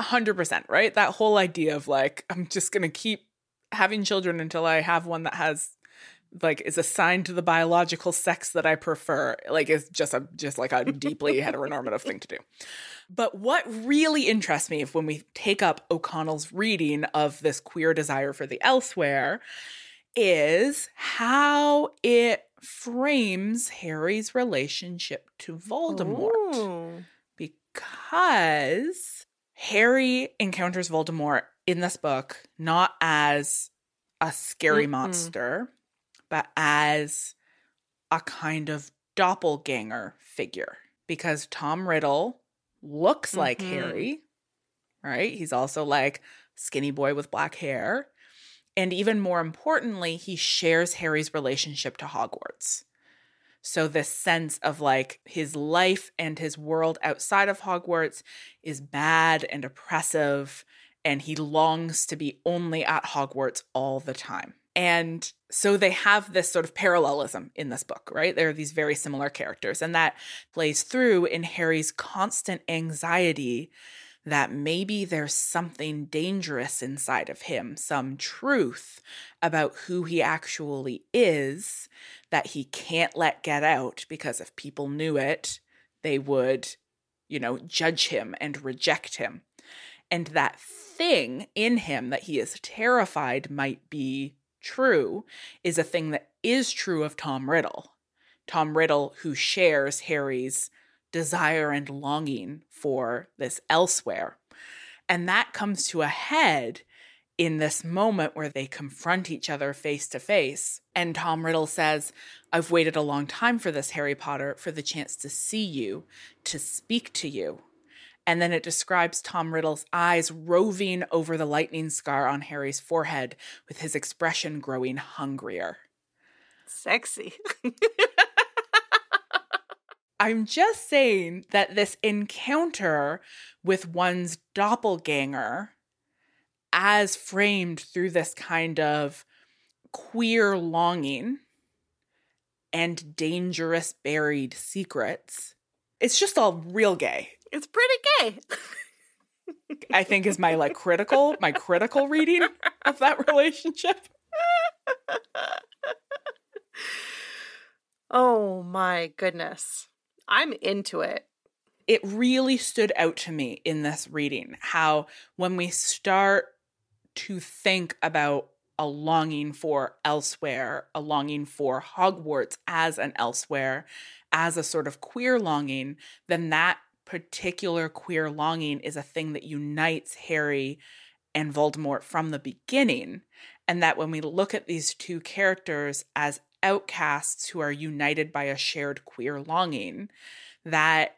D: 100%, right? That whole idea of like, I'm just going to keep having children until I have one that has like is assigned to the biological sex that I prefer. Like is just a just like a deeply <laughs> heteronormative thing to do. But what really interests me if when we take up O'Connell's reading of this queer desire for the elsewhere is how it frames Harry's relationship to Voldemort
E: Ooh.
D: because Harry encounters Voldemort in this book not as a scary
E: Mm-mm.
D: monster, but as a kind of doppelganger figure because Tom Riddle looks like
E: Mhm.
D: Harry, right? He's also like skinny boy with black hair. And even more importantly, he shares Harry's relationship to Hogwarts. So, this sense of like his life and his world outside of Hogwarts is bad and oppressive, and he longs to be only at Hogwarts all the time. And so they have this sort of parallelism in this book, right? There are these very similar characters, and that plays through in Harry's constant anxiety that maybe there's something dangerous inside of him, some truth about who he actually is that he can't let get out because if people knew it, they would, you know, judge him and reject him. And that thing in him that he is terrified might be true is a thing that is true of Tom Riddle. Tom Riddle, who shares Harry's desire and longing for this elsewhere. And that comes to a head in this moment where they confront each other face to face. And Tom Riddle says, I've waited a long time for this, Harry Potter, for the chance to see you, to speak to you. And then it describes Tom Riddle's eyes roving over the lightning scar on Harry's forehead with his expression growing hungrier.
E: Sexy. <laughs>
D: I'm just saying that this encounter with one's doppelganger, as framed through this kind of queer longing and dangerous buried secrets, it's just all real gay.
E: it's pretty gay.
D: I think is my like critical, my critical reading of that relationship. <laughs>
E: oh my goodness. I'm into it.
D: it really stood out to me in this reading how when we start to think about a longing for elsewhere, a longing for Hogwarts as an elsewhere, as a sort of queer longing, then that particular queer longing is a thing that unites Harry and Voldemort from the beginning. And that when we look at these two characters as outcasts who are united by a shared queer longing, that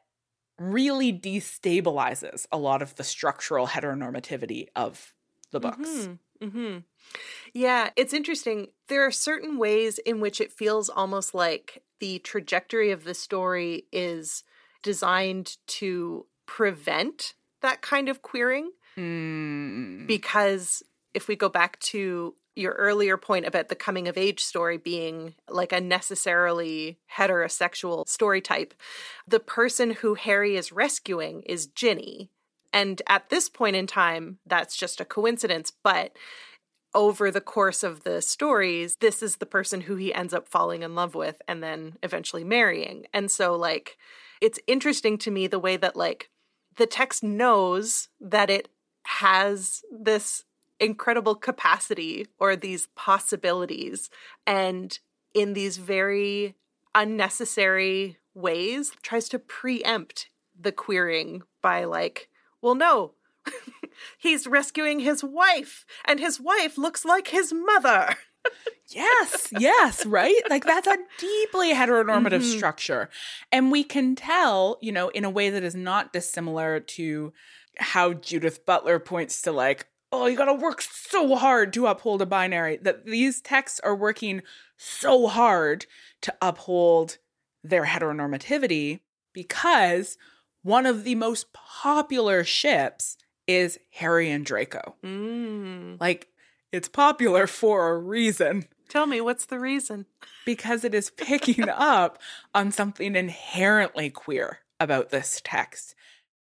D: really destabilizes a lot of the structural heteronormativity of the books.
E: Mm-hmm. Mm-hmm. Yeah, it's interesting. There are certain ways in which it feels almost like the trajectory of the story is designed to prevent that kind of queering.
D: Mm.
E: Because if we go back to your earlier point about the coming of age story being like a necessarily heterosexual story type, the person who Harry is rescuing is Ginny. And at this point in time, that's just a coincidence. But over the course of the stories, this is the person who he ends up falling in love with and then eventually marrying. And so, like, it's interesting to me the way that, like, the text knows that it has this incredible capacity or these possibilities. And in these very unnecessary ways, tries to preempt the queering by, like, well, no, <laughs> he's rescuing his wife, and his wife looks like his mother.
D: Yes, yes, right? Like that's a <laughs> deeply heteronormative
E: Mhm.
D: structure. And we can tell, you know, in a way that is not dissimilar to how Judith Butler points to like, oh, you got to work so hard to uphold a binary, that these texts are working so hard to uphold their heteronormativity because one of the most popular ships is Harry and Draco.
E: Mm.
D: Like, it's popular for a reason
E: Tell me, what's the reason?
D: because it is picking <laughs> up on something inherently queer about this text.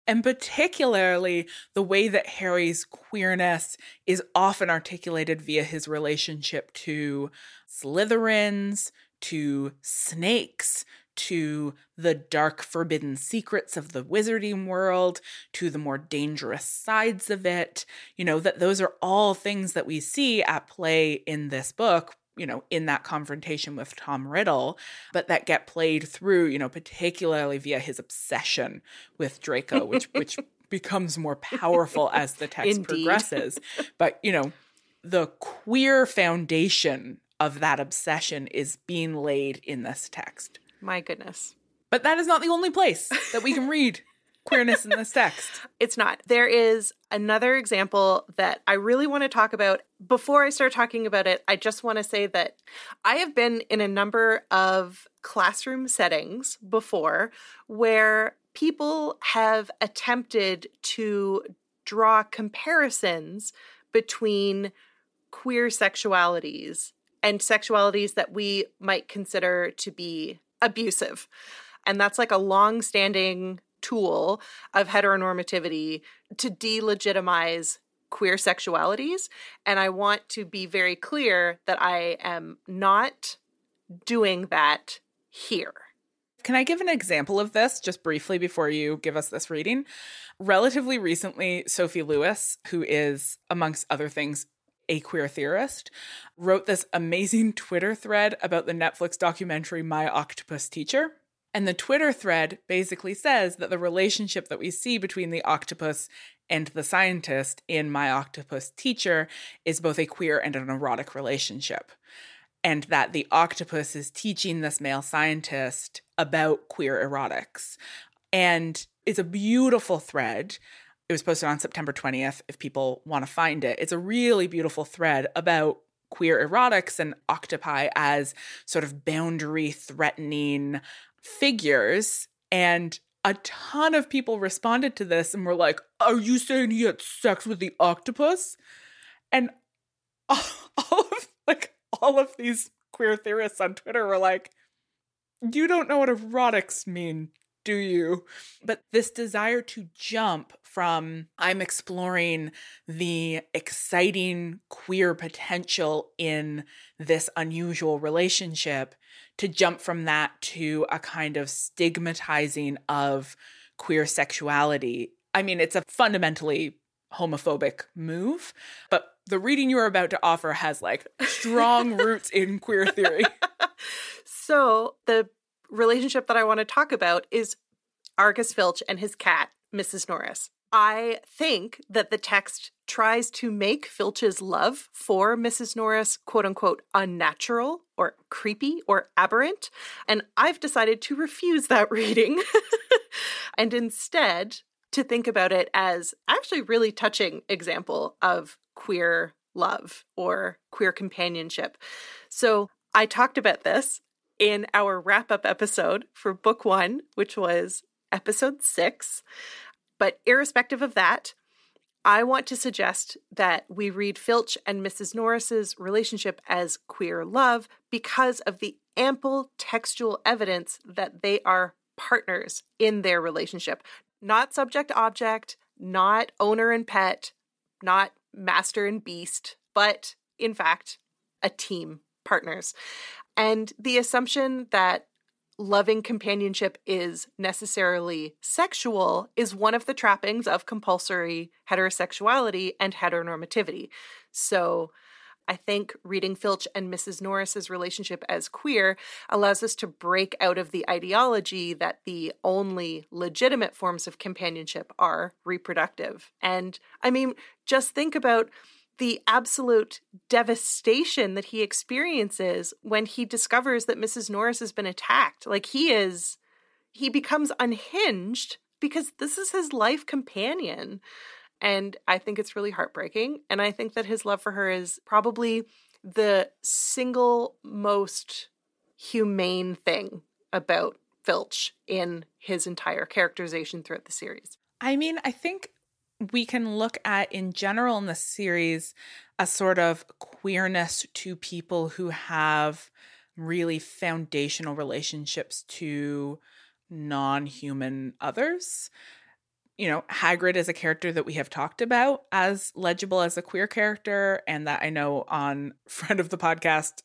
D: And particularly the way that Harry's queerness is often articulated via his relationship to Slytherins, to snakes, to the dark forbidden secrets of the wizarding world, to the more dangerous sides of it. You know, that those are all things that we see at play in this book, you know, in that confrontation with Tom Riddle, but that get played through, you know, particularly via his obsession with Draco, which <laughs> which becomes more powerful as the text
E: Indeed.
D: progresses. But, you know, the queer foundation of that obsession is being laid in this text.
E: My goodness.
D: But that is not the only place that we can read queerness in this text. <laughs>
E: It's not. There is another example that I really want to talk about. Before I start talking about it, I just want to say that I have been in a number of classroom settings before where people have attempted to draw comparisons between queer sexualities and sexualities that we might consider to be abusive. And that's like a long standing tool of heteronormativity to delegitimize queer sexualities. And I want to be very clear that I am not doing that here.
D: Can I give an example of this just briefly before you give us this reading? Relatively recently, Sophie Lewis, who is, amongst other things, a queer theorist, wrote this amazing Twitter thread about the Netflix documentary My Octopus Teacher. And the Twitter thread basically says that the relationship that we see between the octopus and the scientist in My Octopus Teacher is both a queer and an erotic relationship. And that the octopus is teaching this male scientist about queer erotics. And it's a beautiful thread. It was posted on September 20th if people want to find it. It's a really beautiful thread about queer erotics and octopi as sort of boundary threatening figures. And a ton of people responded to this and were like, Are you saying he had sex with the octopus? And all, <laughs> all of like all of these queer theorists on Twitter were like, You don't know what erotics mean, do you? But this desire to jump from I'm exploring the exciting queer potential in this unusual relationship to jump from that to a kind of stigmatizing of queer sexuality. I mean, it's a fundamentally homophobic move, but the reading you are about to offer has like strong <laughs> roots in queer theory.
E: So, the relationship that I want to talk about is Argus Filch and his cat, Mrs. Norris. I think that the text tries to make Filch's love for Mrs. Norris, quote unquote, unnatural or creepy or aberrant. And I've decided to refuse that <laughs> reading and instead to think about it as actually really touching example of queer love or queer companionship. So I talked about this in our wrap up episode for book one, which was episode six. But irrespective of that, I want to suggest that we read Filch and Mrs. Norris's relationship as queer love because of the ample textual evidence that they are partners in their relationship, not subject object, not owner and pet, not master and beast, but in fact, a team partners. And the assumption that loving companionship is necessarily sexual is one of the trappings of compulsory heterosexuality and heteronormativity. So I think reading Filch and Mrs. Norris's relationship as queer allows us to break out of the ideology that the only legitimate forms of companionship are reproductive. And I mean, just think about the absolute devastation that he experiences when he discovers that Mrs. Norris has been attacked. Like he is, he becomes unhinged because this is his life companion. And I think it's really heartbreaking. And I think that his love for her is probably the single most humane thing about Filch in his entire characterization throughout the series.
D: I mean, I think we can look at in general in the series a sort of queerness to people who have really foundational relationships to non-human others. You know, Hagrid is a character that we have talked about as legible as a queer character, and that I know on <laughs> friend of the podcast,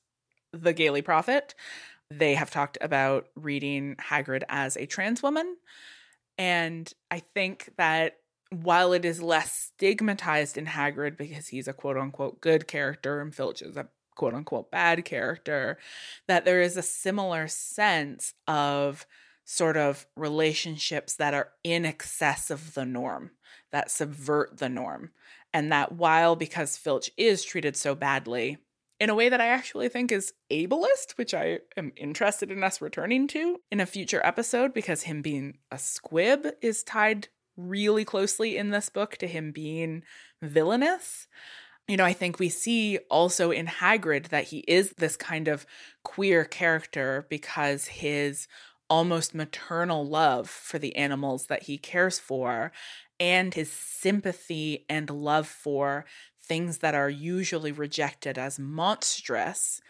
D: The Gayly Prophet, they have talked about reading Hagrid as a trans woman. And I think that while it is less stigmatized in Hagrid because he's a quote unquote good character and Filch is a quote unquote bad character, that there is a similar sense of sort of relationships that are in excess of the norm, that subvert the norm. And that while because Filch is treated so badly in a way that I actually think is ableist, which I am interested in us returning to in a future episode because him being a squib is tied really closely in this book to him being villainous. You know, I think we see also in Hagrid that he is this kind of queer character because his almost maternal love for the animals that he cares for and his sympathy and love for things that are usually rejected as monstrous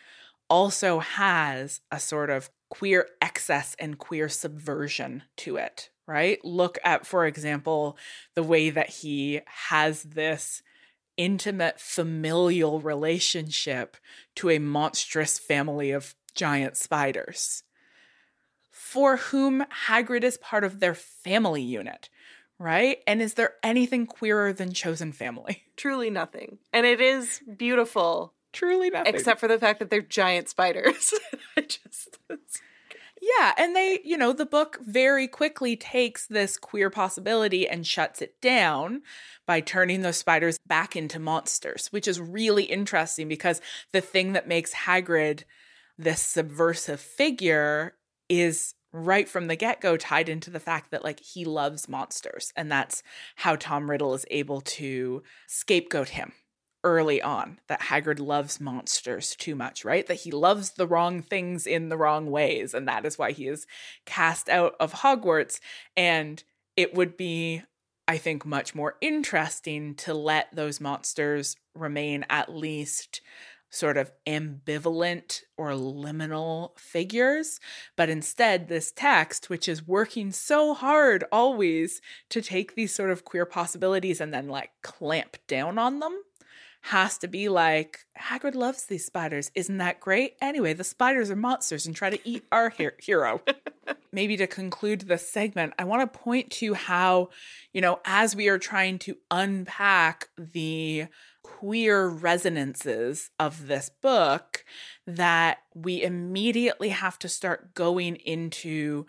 D: also has a sort of queer excess and queer subversion to it, right? Look at, for example, the way that he has this intimate familial relationship to a monstrous family of giant spiders for whom Hagrid is part of their family unit, right? And is there anything queerer than chosen family? <laughs>
E: Truly nothing. And it is beautiful.
D: Truly nothing.
E: Except for the fact that they're giant spiders. <laughs> I just
D: yeah, and they, you know, the book very quickly takes this queer possibility and shuts it down by turning those spiders back into monsters, which is really interesting because the thing that makes Hagrid this subversive figure is right from the get-go tied into the fact that like he loves monsters and that's how Tom Riddle is able to scapegoat him early on that Hagrid loves monsters too much, right? That he loves the wrong things in the wrong ways and that is why he is cast out of Hogwarts and it would be I think much more interesting to let those monsters remain at least sort of ambivalent or liminal figures. But instead, this text, which is working so hard always to take these sort of queer possibilities and then like clamp down on them, has to be like, Hagrid loves these spiders. Isn't that great? Anyway, the spiders are monsters and try to eat our <laughs> hero. Maybe to conclude this segment, I want to point to how, you know, as we are trying to unpack the queer resonances of this book that we immediately have to start going into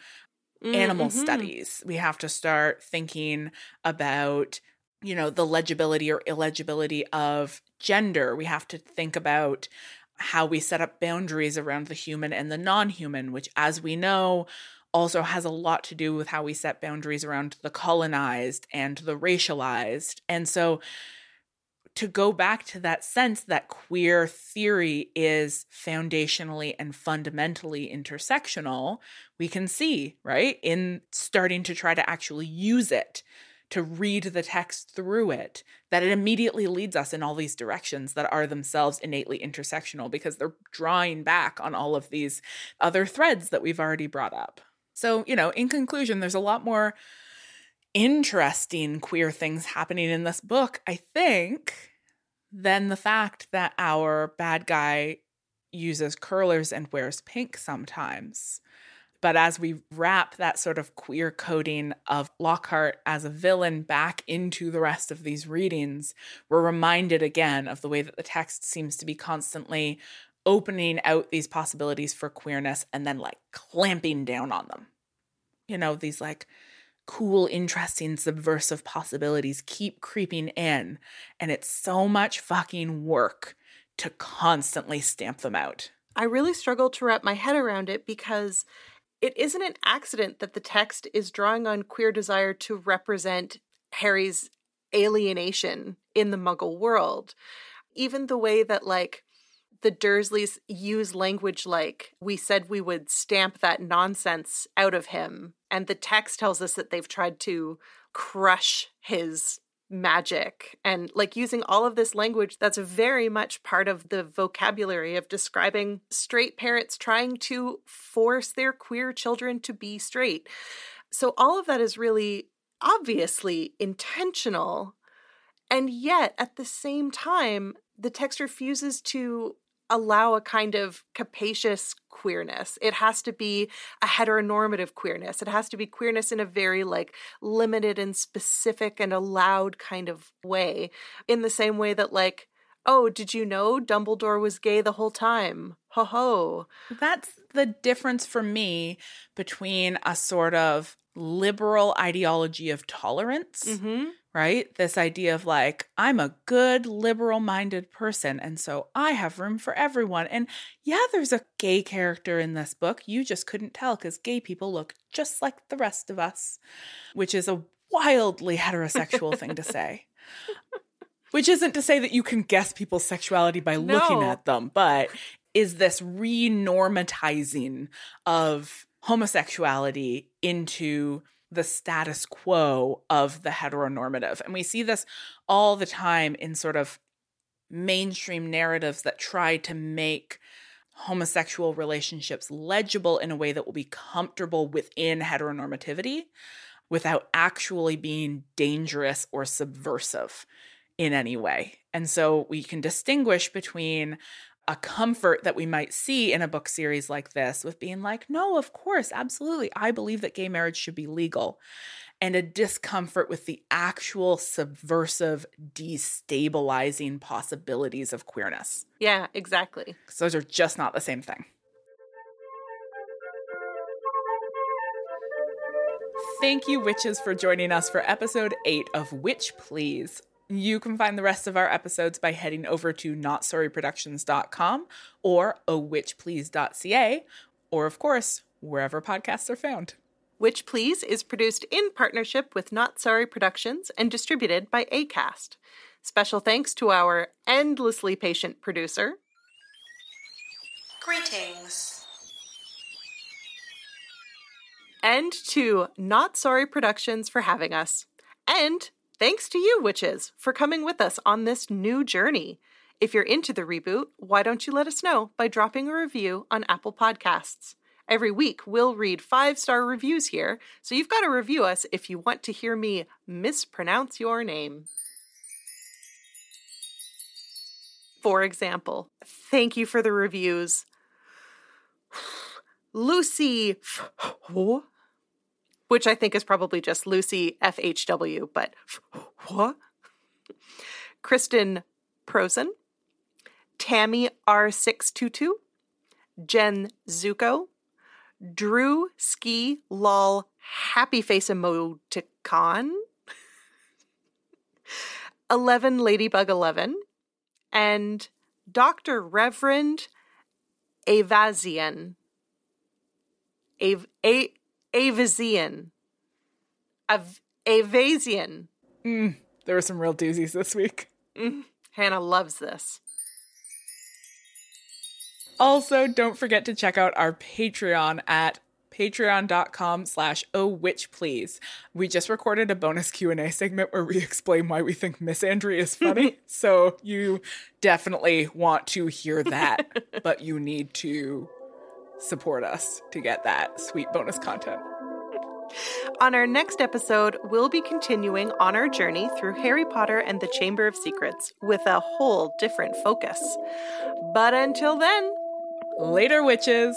D: mm, animal mm-hmm. studies. We have to start thinking about you know the legibility or illegibility of gender. We have to think about how we set up boundaries around the human and the non-human, which as we know also has a lot to do with how we set boundaries around the colonized and the racialized. And so to go back to that sense that queer theory is foundationally and fundamentally intersectional, we can see, right, in starting to try to actually use it, to read the text through it, that it immediately leads us in all these directions that are themselves innately intersectional because they're drawing back on all of these other threads that we've already brought up. So, you know, in conclusion, there's a lot more interesting queer things happening in this book, I think, than the fact that our bad guy uses curlers and wears pink sometimes. But as we wrap that sort of queer coding of Lockhart as a villain back into the rest of these readings, we're reminded again of the way that the text seems to be constantly opening out these possibilities for queerness and then like clamping down on them. You know, these like cool, interesting, subversive possibilities keep creeping in. And it's so much fucking work to constantly stamp them out.
E: I really struggle to wrap my head around it because it isn't an accident that the text is drawing on queer desire to represent Harry's alienation in the muggle world. Even the way that, like, the Dursleys use language like, we said we would stamp that nonsense out of him. And the text tells us that they've tried to crush his magic and like using all of this language that's very much part of the vocabulary of describing straight parents trying to force their queer children to be straight. So all of that is really obviously intentional. And yet at the same time, the text refuses to allow a kind of capacious queerness. It has to be a heteronormative queerness. It has to be queerness in a very like limited and specific and allowed kind of way. In the same way that like, oh, did you know Dumbledore was gay the whole time? Ho ho.
D: That's the difference for me between a sort of liberal ideology of tolerance. Mm-hmm right? This idea of like, I'm a good liberal minded person, and so I have room for everyone. And yeah, there's a gay character in this book. You just couldn't tell because gay people look just like the rest of us, which is a wildly heterosexual thing to say. Which isn't to say that you can guess people's sexuality by looking at them, but is this renormatizing of homosexuality into the status quo of the heteronormative. And we see this all the time in sort of mainstream narratives that try to make homosexual relationships legible in a way that will be comfortable within heteronormativity without actually being dangerous or subversive in any way. And so we can distinguish between a comfort that we might see in a book series like this with being like, no, of course, absolutely. I believe that gay marriage should be legal. And a discomfort with the actual subversive, destabilizing possibilities of queerness.
E: Yeah, exactly.
D: Because those are just not the same thing. Thank you, witches, for joining us for episode eight of Witch Please. You can find the rest of our episodes by heading over to notsorryproductions.com or ohwitchplease.ca, or of course, wherever podcasts are found.
E: Witch Please is produced in partnership with Not Sorry Productions and distributed by ACAST. Special thanks to our endlessly patient producer.
G: Greetings.
E: And to Not Sorry Productions for having us. And thanks to you, witches, for coming with us on this new journey. If you're into the reboot, why don't you let us know by dropping a review on Apple Podcasts? Every week, we'll read five star reviews here, so you've got to review us if you want to hear me mispronounce your name. For example, thank you for the reviews. <sighs> Lucy, which I think is probably just Lucy FHW, but <laughs> what? Kristen Prosen, Tammy R622, Jen Zuko, Drew Ski Lol Happy Face Emoticon, 11 Ladybug 11, and Dr. Reverend Avazian. Av- A- Avazian. Av- Avazian.
D: Mm, there were some real doozies this week.
E: Mm, Hannah loves this.
D: Also, don't forget to check out our Patreon at patreon.com slash oh witch please we just recorded a bonus q&a segment where we explain why we think misandry is funny <laughs> so you definitely want to hear that but you need to support us to get that sweet bonus content
E: On our next episode, we'll be continuing on our journey through Harry Potter and the Chamber of Secrets with a whole different focus. But until then,
D: later witches